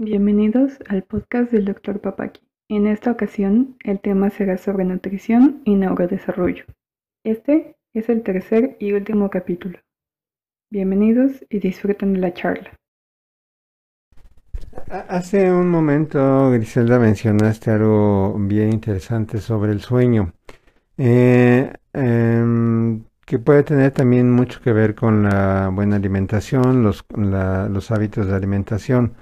Bienvenidos al podcast del Dr. Papaki. En esta ocasión, el tema será sobre nutrición y neurodesarrollo. Este es el tercer y último capítulo. Bienvenidos y disfruten de la charla. Hace un momento, Griselda, mencionaste algo bien interesante sobre el sueño, eh, em, que puede tener también mucho que ver con la buena alimentación, los, los hábitos de alimentación.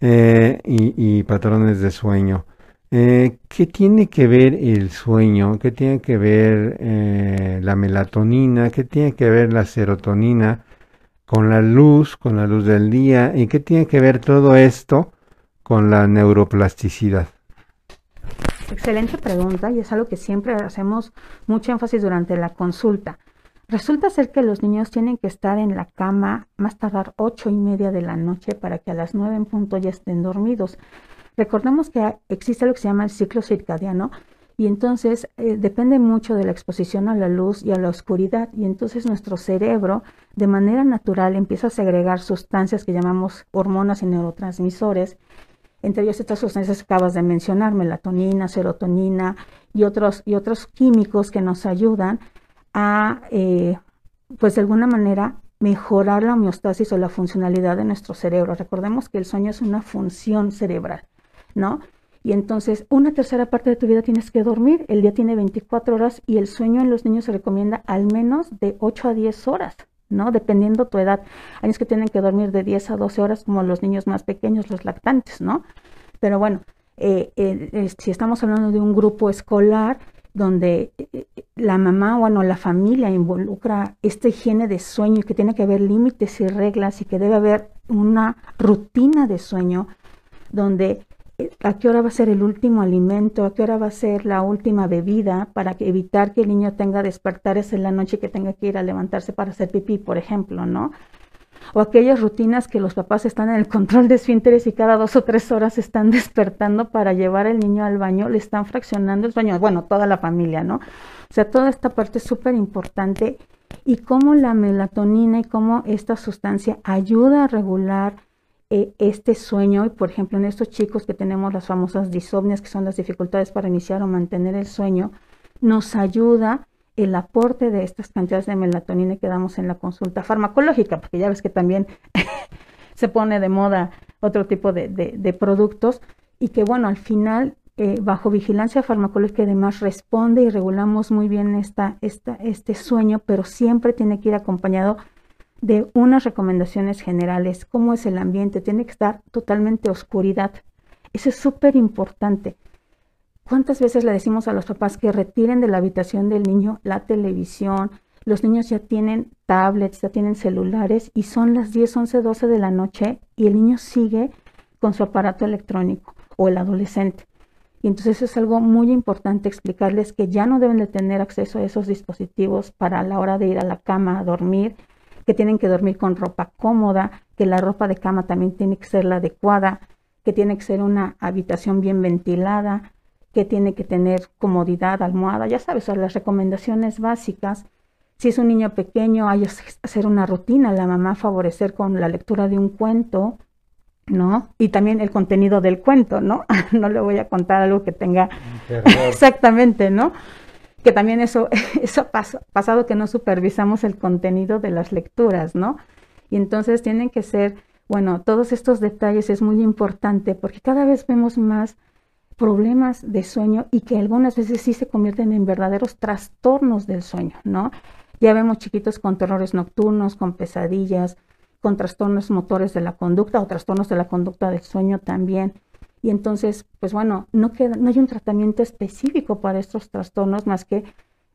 Eh, y, patrones de sueño. Eh, ¿Qué tiene que ver el sueño? ¿Qué tiene que ver eh, la melatonina? ¿Qué tiene que ver la serotonina con la luz, con la luz del día? ¿Y qué tiene que ver todo esto con la neuroplasticidad? Excelente pregunta y es algo que siempre hacemos mucho énfasis durante la consulta. Resulta ser que los niños tienen que estar en la cama más tardar ocho y media de la noche para que a las nueve en punto ya estén dormidos. Recordemos que existe lo que se llama el ciclo circadiano y entonces eh, depende mucho de la exposición a la luz y a la oscuridad y entonces nuestro cerebro de manera natural empieza a segregar sustancias que llamamos hormonas y neurotransmisores entre ellos estas sustancias que acabas de mencionar, melatonina, serotonina y otros, y otros químicos que nos ayudan a, eh, pues de alguna manera, mejorar la homeostasis o la funcionalidad de nuestro cerebro. Recordemos que el sueño es una función cerebral, ¿no? Y entonces, una tercera parte de tu vida tienes que dormir. El día tiene 24 horas y el sueño en los niños se recomienda al menos de 8 a 10 horas, ¿no? Dependiendo tu edad. Hay niños que tienen que dormir de 10 a 12 horas, como los niños más pequeños, los lactantes, ¿no? Pero bueno, eh, eh, si estamos hablando de un grupo escolar, donde la mamá, bueno, la familia involucra esta higiene de sueño y que tiene que haber límites y reglas y que debe haber una rutina de sueño donde eh, a qué hora va a ser el último alimento, a qué hora va a ser la última bebida para evitar que el niño tenga despertares en la noche y que tenga que ir a levantarse para hacer pipí, por ejemplo, ¿no? O aquellas rutinas que los papás están en el control de esfínteres y cada dos o tres horas están despertando para llevar al niño al baño, le están fraccionando el sueño, bueno, toda la familia, ¿no? O sea, toda esta parte es súper importante y cómo la melatonina y cómo esta sustancia ayuda a regular eh, este sueño y por ejemplo en estos chicos que tenemos las famosas disomnias que son las dificultades para iniciar o mantener el sueño nos ayuda el aporte de estas cantidades de melatonina que damos en la consulta farmacológica, porque ya ves que también se pone de moda otro tipo de, productos y que bueno, al final, eh, bajo vigilancia farmacológica además responde y regulamos muy bien esta, esta, este sueño, pero siempre tiene que ir acompañado de unas recomendaciones generales, cómo es el ambiente, tiene que estar totalmente oscuridad. Eso es súper importante. ¿Cuántas veces le decimos a los papás que retiren de la habitación del niño la televisión? Los niños ya tienen tablets, ya tienen celulares y son las 10, 11, 12 de la noche y el niño sigue con su aparato electrónico o el adolescente. Y entonces es algo muy importante explicarles que ya no deben de tener acceso a esos dispositivos para la hora de ir a la cama a dormir, que tienen que dormir con ropa cómoda, que la ropa de cama también tiene que ser la adecuada, que tiene que ser una habitación bien ventilada, que tiene que tener comodidad, almohada, ya sabes, son las recomendaciones básicas. Si es un niño pequeño, hay que hacer una rutina, la mamá favorecer con la lectura de un cuento, ¿no? Y también el contenido del cuento, ¿no? no le voy a contar algo que tenga exactamente, ¿no? Que también eso, eso pasado que no supervisamos el contenido de las lecturas, ¿no? Y entonces tienen que ser, bueno, todos estos detalles es muy importante porque cada vez vemos más problemas de sueño y que algunas veces sí se convierten en verdaderos trastornos del sueño, ¿no? Ya vemos chiquitos con terrores nocturnos, con pesadillas, con trastornos motores de la conducta o trastornos de la conducta del sueño también. Y entonces, pues bueno, no, queda, no hay un tratamiento específico para estos trastornos más que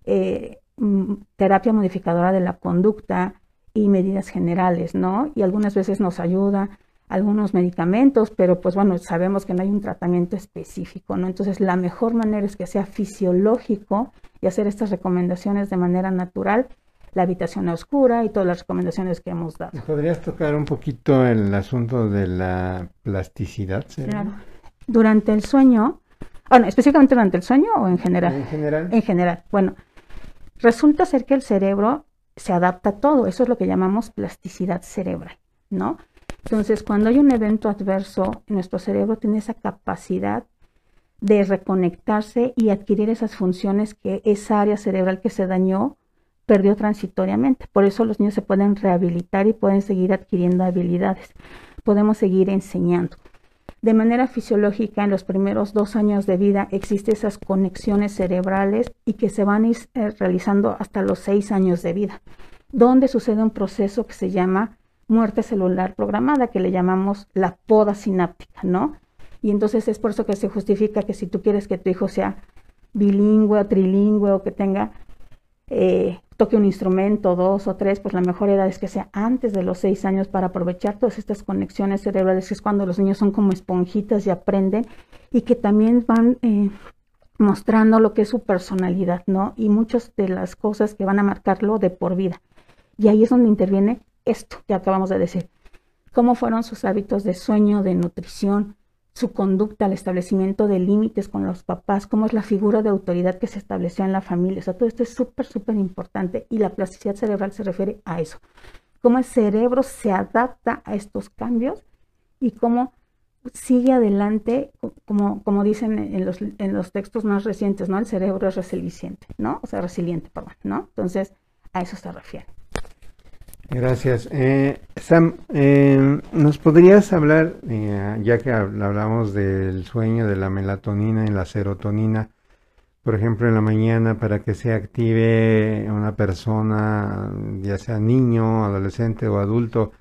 eh, mm, terapia modificadora de la conducta y medidas generales, ¿no? Y algunas veces nos ayuda algunos medicamentos, pero pues bueno, sabemos que no hay un tratamiento específico, ¿no? Entonces la mejor manera es que sea fisiológico y hacer estas recomendaciones de manera natural, la habitación oscura y todas las recomendaciones que hemos dado. ¿Podrías tocar un poquito el asunto de la plasticidad? Claro. Durante el sueño, bueno, específicamente durante el sueño o en general? En general. En general. Bueno, resulta ser que el cerebro se adapta a todo, eso es lo que llamamos plasticidad cerebral, ¿no? Entonces, cuando hay un evento adverso, nuestro cerebro tiene esa capacidad de reconectarse y adquirir esas funciones que esa área cerebral que se dañó perdió transitoriamente. Por eso los niños se pueden rehabilitar y pueden seguir adquiriendo habilidades. Podemos seguir enseñando. De manera fisiológica, en los primeros dos años de vida existen esas conexiones cerebrales y que se van a ir eh, realizando hasta los seis años de vida, donde sucede un proceso que se llama muerte celular programada, que le llamamos la poda sináptica, ¿no? Y entonces es por eso que se justifica que si tú quieres que tu hijo sea bilingüe o trilingüe o que tenga eh, toque un instrumento, dos o tres, pues la mejor edad es que sea antes de los seis años para aprovechar todas estas conexiones cerebrales, que es cuando los niños son como esponjitas y aprenden y que también van eh, mostrando lo que es su personalidad, ¿no? Y muchas de las cosas que van a marcarlo de por vida. Y ahí es donde interviene esto que acabamos de decir. Cómo fueron sus hábitos de sueño, de nutrición, su conducta, el establecimiento de límites con los papás, cómo es la figura de autoridad que se estableció en la familia. O sea, todo esto es súper, súper importante y la plasticidad cerebral se refiere a eso. Cómo el cerebro se adapta a estos cambios y cómo sigue adelante, como, como dicen en los, en los textos más recientes, ¿no? El cerebro es resiliente, ¿no? O sea, resiliente, perdón, ¿no? Entonces, a eso se refiere. Gracias. Eh, Sam, eh, ¿nos podrías hablar, eh, ya que hablamos del sueño, de la melatonina y la serotonina, por ejemplo, en la mañana para que se active una persona, ya sea niño, adolescente o adulto,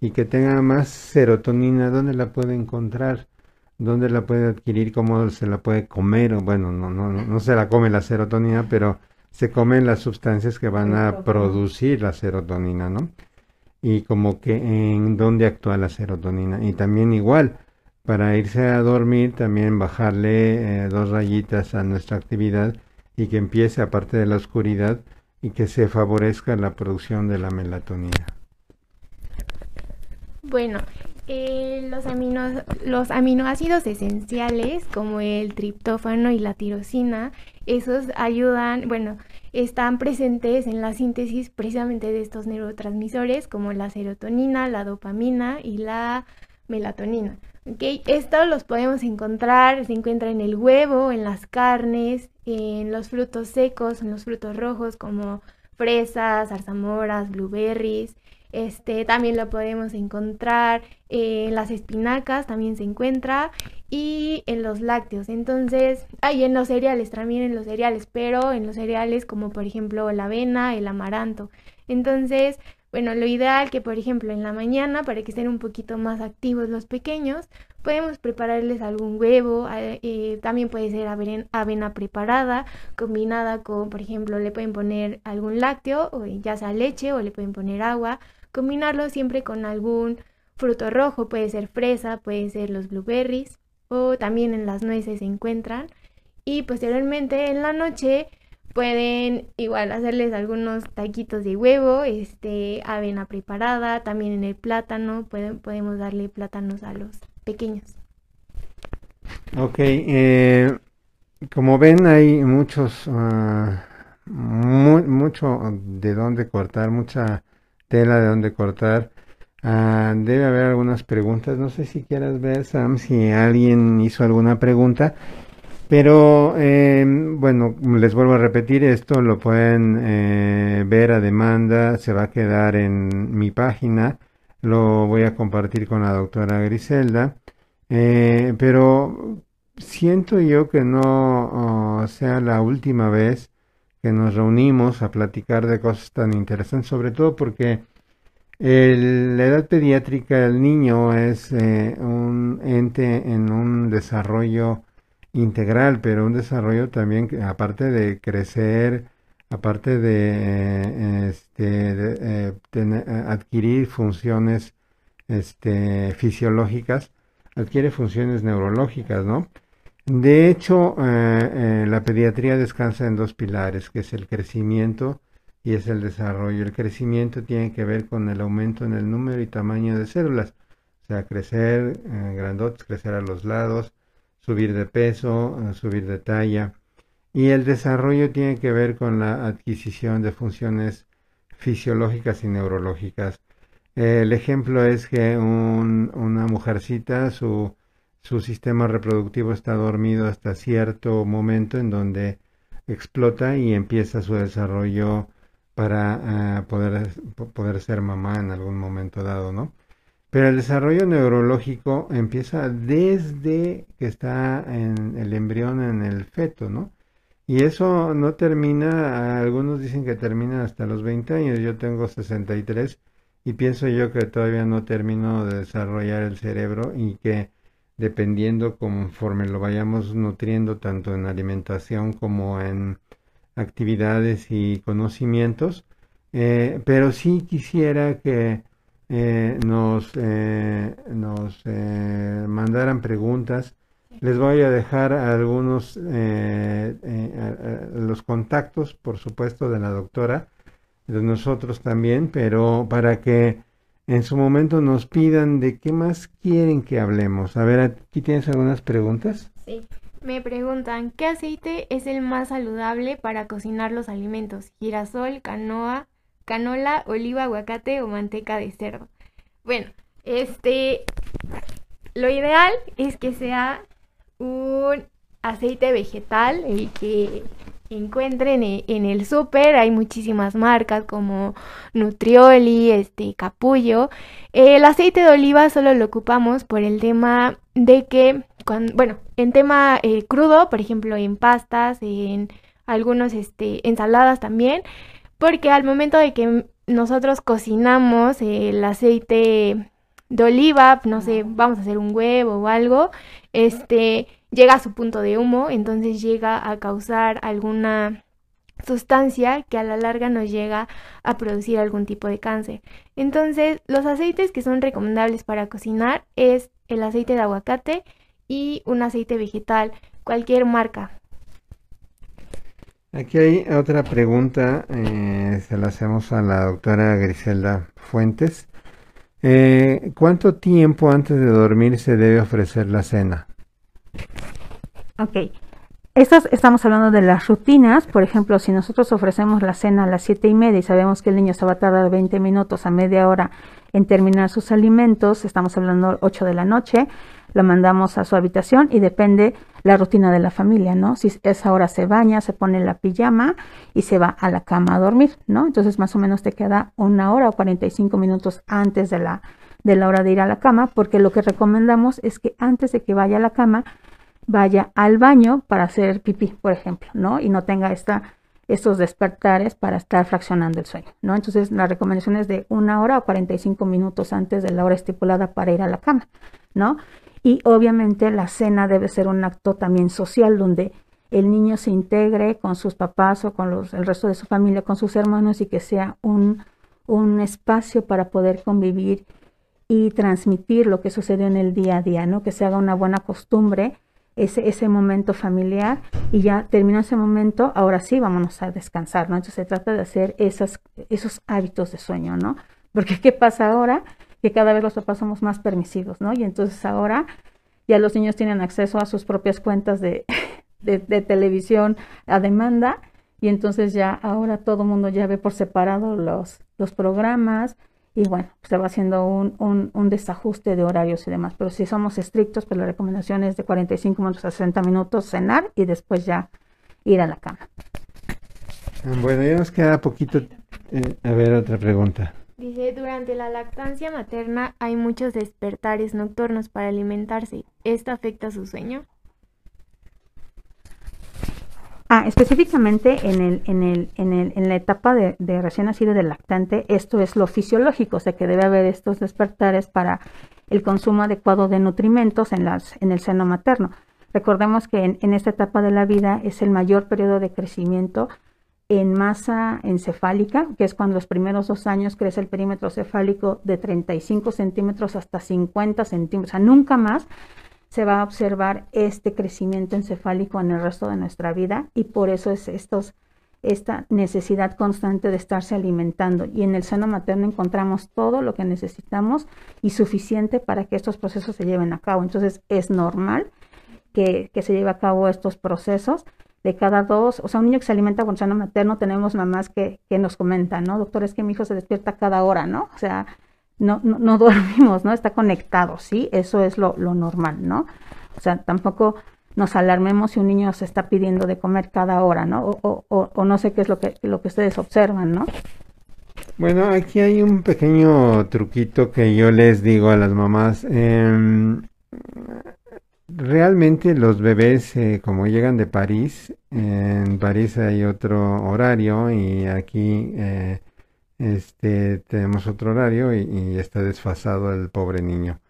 y que tenga más serotonina, ¿dónde la puede encontrar? ¿Dónde la puede adquirir? ¿Cómo se la puede comer? Bueno, no, no, no se la come la serotonina, pero se comen las sustancias que van a producir la serotonina, ¿no? Y como que en dónde actúa la serotonina. Y también igual, para irse a dormir, también bajarle eh, dos rayitas a nuestra actividad y que empiece, aparte de la oscuridad, y que se favorezca la producción de la melatonina. Bueno, eh, los, los aminoácidos esenciales como el triptófano y la tirosina, esos ayudan, bueno, están presentes en la síntesis precisamente de estos neurotransmisores como la serotonina, la dopamina y la melatonina. ¿okay? Estos los podemos encontrar, se encuentra en el huevo, en las carnes, en los frutos secos, en los frutos rojos como fresas, zarzamoras, blueberries, este, también lo podemos encontrar en las espinacas, también se encuentra, y en los lácteos. Entonces, hay en los cereales, también en los cereales, pero en los cereales como por ejemplo la avena, el amaranto. Entonces, bueno, lo ideal que por ejemplo en la mañana, para que estén un poquito más activos los pequeños, podemos prepararles algún huevo, eh, también puede ser avena, preparada, combinada con, por ejemplo, le pueden poner algún lácteo, o ya sea leche, o le pueden poner agua, Combinarlo siempre con algún fruto rojo, puede ser fresa, puede ser los blueberries o también en las nueces se encuentran. Y posteriormente en la noche pueden igual hacerles algunos taquitos de huevo, este, avena preparada, también en el plátano, podemos darle plátanos a los pequeños. Ok, eh, como ven hay muchos, uh, mucho de dónde cortar, mucha tela de donde cortar. Ah, debe haber algunas preguntas. No sé si quieras ver, Sam, si alguien hizo alguna pregunta. Pero em, bueno, les vuelvo a repetir, esto lo pueden eh, ver a demanda, se va a quedar en mi página, lo voy a compartir con la doctora Griselda, eh, pero siento yo que no oh, sea la última vez que nos reunimos a platicar de cosas tan interesantes, sobre todo porque la edad pediátrica del niño es eh, un ente en un desarrollo integral, pero un desarrollo también aparte de crecer, aparte de, eh, este, eh, adquirir funciones este, fisiológicas, adquiere funciones neurológicas, ¿no? De hecho, eh, eh, la pediatría descansa en dos pilares, que es el crecimiento y es el desarrollo. El crecimiento tiene que ver con el aumento en el número y tamaño de células, o sea, crecer eh, grandotes, crecer a los lados, subir de peso, subir de talla. Y el desarrollo tiene que ver con la adquisición de funciones fisiológicas y neurológicas. El ejemplo es que un- una mujercita, su, su sistema reproductivo está dormido hasta cierto momento en donde explota y empieza su desarrollo para ah, poder, po- poder ser mamá en algún momento dado, ¿no? Pero el desarrollo neurológico empieza desde que está en el embrión, en el feto, ¿no? Y eso no termina, algunos dicen que termina hasta los 20 años, yo tengo 63 y pienso yo que todavía no termino de desarrollar el cerebro y que dependiendo conforme lo vayamos nutriendo tanto en alimentación como en actividades y conocimientos, eh, pero sí quisiera que eh, nos, eh, nos mandaran preguntas. Les voy a dejar algunos los contactos, por supuesto, de la doctora, de nosotros también, pero para que en su momento nos pidan de qué más quieren que hablemos. A ver, aquí tienes algunas preguntas. Sí. Me preguntan, ¿qué aceite es el más saludable para cocinar los alimentos? ¿Girasol, canoa, canola, oliva, aguacate o manteca de cerdo? Bueno, este, lo ideal es que sea un aceite vegetal, el que encuentren e- en el súper. Hay muchísimas marcas como Nutrioli, este, Capullo. El aceite de oliva solo lo ocupamos por el tema de que, bueno, en tema eh, crudo, por ejemplo, en pastas, en algunos, este, ensaladas también, porque al momento de que nosotros cocinamos el aceite de oliva, no sé, vamos a hacer un huevo o algo, este, llega a su punto de humo, entonces llega a causar alguna sustancia que a la larga nos llega a producir algún tipo de cáncer. Entonces, los aceites que son recomendables para cocinar es el aceite de aguacate y un aceite vegetal, cualquier marca. Aquí hay otra pregunta, eh, se la hacemos a la doctora Griselda Fuentes. Eh, ¿cuánto tiempo antes de dormir se debe ofrecer la cena? Ok. Estas, estamos hablando de las rutinas. Por ejemplo, si nosotros ofrecemos la cena a las siete y media y sabemos que el niño se va a tardar 20 minutos a media hora en terminar sus alimentos, estamos hablando 8 de la noche, lo mandamos a su habitación y depende la rutina de la familia, ¿no? Si esa hora se baña, se pone la pijama y se va a la cama a dormir, ¿no? Entonces más o menos te queda una hora o 45 minutos antes de la, de la hora de ir a la cama, porque lo que recomendamos es que antes de que vaya a la cama, vaya al baño para hacer pipí, por ejemplo, ¿no? Y no tenga esta, estos despertares para estar fraccionando el sueño, ¿no? Entonces, la recomendación es de una hora o 45 minutos antes de la hora estipulada para ir a la cama, ¿no? Y obviamente la cena debe ser un acto también social donde el niño se integre con sus papás o con los, el resto de su familia, con sus hermanos y que sea un, un espacio para poder convivir y transmitir lo que sucedió en el día a día, ¿no? Que se haga una buena costumbre ese, ese momento familiar y ya terminó ese momento, ahora sí vámonos a descansar, ¿no? Entonces se trata de hacer esas, esos hábitos de sueño, ¿no? Porque ¿qué pasa ahora? Que cada vez los papás somos más permisivos, ¿no? Y entonces ahora ya los niños tienen acceso a sus propias cuentas de, de, televisión a demanda y entonces ya ahora todo el mundo ya ve por separado los, los programas y bueno, se va haciendo un, un, un, desajuste de horarios y demás. Pero si somos estrictos, pues la recomendación es de 45 minutos a 60 minutos cenar y después ya ir a la cama. Bueno, ya nos queda poquito. Eh, a ver, otra pregunta. Dice, durante la lactancia materna hay muchos despertares nocturnos para alimentarse. ¿Esto afecta su sueño? Ah, específicamente en, el, en, el, en, el, en la etapa de, recién nacido del lactante, esto es lo fisiológico, o sea que debe haber estos despertares para el consumo adecuado de nutrimentos en, las, en el seno materno. Recordemos que en, en esta etapa de la vida es el mayor periodo de crecimiento en masa encefálica, que es cuando los primeros dos años crece el perímetro cefálico de 35 centímetros hasta 50 centímetros, o sea, nunca más se va a observar este crecimiento encefálico en el resto de nuestra vida y por eso es estos, esta necesidad constante de estarse alimentando. Y en el seno materno encontramos todo lo que necesitamos y suficiente para que estos procesos se lleven a cabo. Entonces es normal que, que se lleve a cabo estos procesos de cada dos, o sea, un niño que se alimenta con seno materno, tenemos mamás que, que nos comentan, ¿no? Doctor, es que mi hijo se despierta cada hora, ¿no? O sea, no, no, dormimos, ¿no? Está conectado, ¿sí? Eso es lo, lo normal, ¿no? O sea, tampoco nos alarmemos si un niño se está pidiendo de comer cada hora, ¿no? O, o, o, no sé qué es lo que, lo que ustedes observan, ¿no? Bueno, aquí hay un pequeño truquito que yo les digo a las mamás. Eh, realmente los bebés, eh, como llegan de París, en París hay otro horario y aquí eh, este, tenemos otro horario y, y, está desfasado el pobre niño.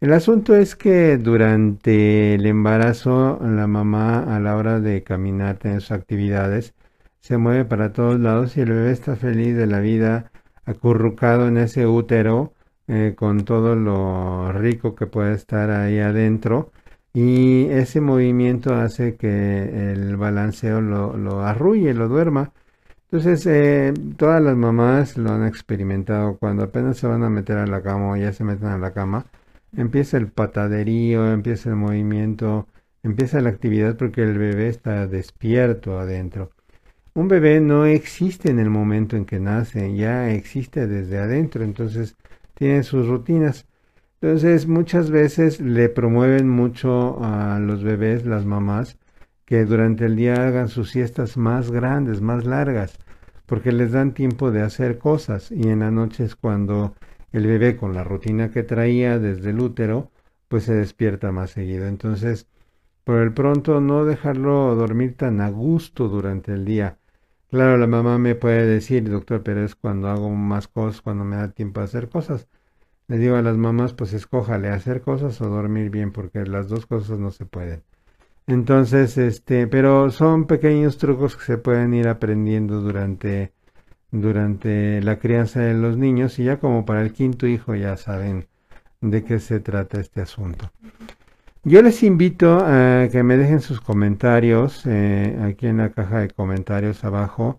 El asunto es que durante el embarazo la mamá a la hora de caminar, tener sus actividades, se mueve para todos lados y el bebé está feliz de la vida acurrucado en ese útero eh, con todo lo rico que puede estar ahí adentro y ese movimiento hace que el balanceo lo, lo arrulle, lo duerma. Entonces, eh, todas las mamás lo han experimentado cuando apenas se van a meter a la cama o ya se meten a la cama, empieza el pataderío, empieza el movimiento, empieza la actividad porque el bebé está despierto adentro. Un bebé no existe en el momento en que nace, ya existe desde adentro, entonces tiene sus rutinas. Entonces muchas veces le promueven mucho a los bebés, las mamás, que durante el día hagan sus siestas más grandes, más largas, porque les dan tiempo de hacer cosas y en la noche es cuando el bebé con la rutina que traía desde el útero, pues se despierta más seguido. Entonces, por el pronto no dejarlo dormir tan a gusto durante el día. Claro, la mamá me puede decir, doctor, pero es cuando hago más cosas, cuando me da tiempo de hacer cosas. Le digo a las mamás, pues escójale hacer cosas o dormir bien, porque las dos cosas no se pueden. Entonces, este, pero son pequeños trucos que se pueden ir aprendiendo durante, durante la crianza de los niños y ya como para el quinto hijo ya saben de qué se trata este asunto. Yo les invito a que me dejen sus comentarios eh, aquí en la caja de comentarios abajo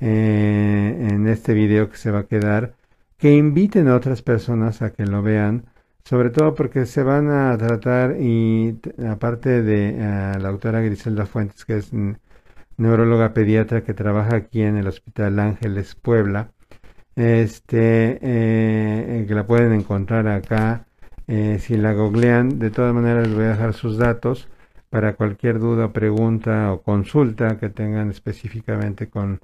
eh, en este video que se va a quedar, que inviten a otras personas a que lo vean, sobre todo porque se van a tratar y aparte de eh, la autora Griselda Fuentes, que es neuróloga pediatra que trabaja aquí en el Hospital Ángeles Puebla, este que la pueden encontrar acá eh, si la googlean, de todas maneras les voy a dejar sus datos para cualquier duda, pregunta o consulta que tengan específicamente con,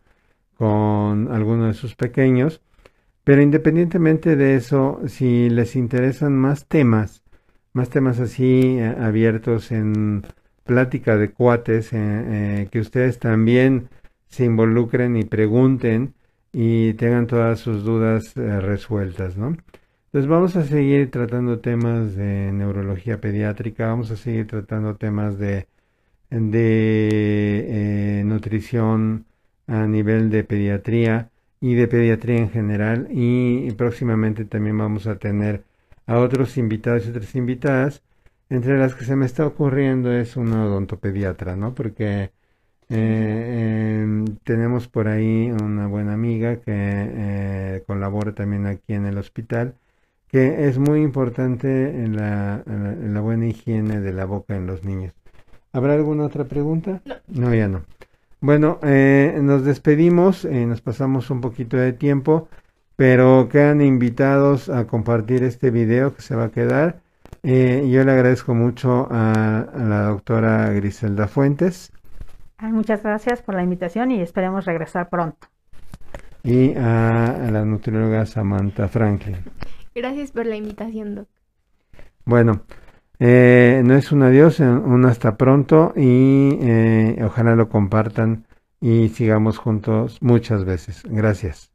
con alguno de sus pequeños. Pero independientemente de eso, si les interesan más temas, más temas así eh, abiertos en plática de cuates, eh, que ustedes también se involucren y pregunten y tengan todas sus dudas resueltas, ¿no? Entonces vamos a seguir tratando temas de neurología pediátrica, vamos a seguir tratando temas de, de eh, nutrición a nivel de pediatría y de pediatría en general y próximamente también vamos a tener a otros invitados y otras invitadas entre las que se me está ocurriendo es una odontopediatra, ¿no? Porque eh, em, tenemos por ahí una buena amiga que eh, colabora también aquí en el hospital que es muy importante en la, en la, buena higiene de la boca en los niños. ¿Habrá alguna otra pregunta? No, ya no. Bueno, eh, nos despedimos, eh, nos pasamos un poquito de tiempo, pero quedan invitados a compartir este video que se va a quedar. Eh, yo le agradezco mucho a, la doctora Griselda Fuentes. muchas gracias por la invitación y esperemos regresar pronto. Y a la nutrióloga Samantha Franklin. Gracias por la invitación, Doc. Bueno, eh, no es un adiós, un hasta pronto y eh, ojalá lo compartan y sigamos juntos muchas veces. Gracias.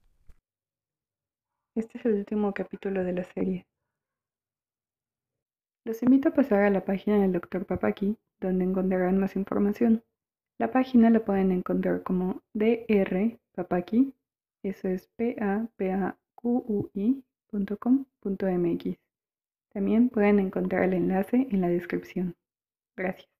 Este es el último capítulo de la serie. Los invito a pasar a la página del Dr. Papaki, donde encontrarán más información. La página la pueden encontrar como DR Papaki, eso es P-A-P-A-Q-U-I .com.mx. También pueden encontrar el enlace en la descripción. Gracias.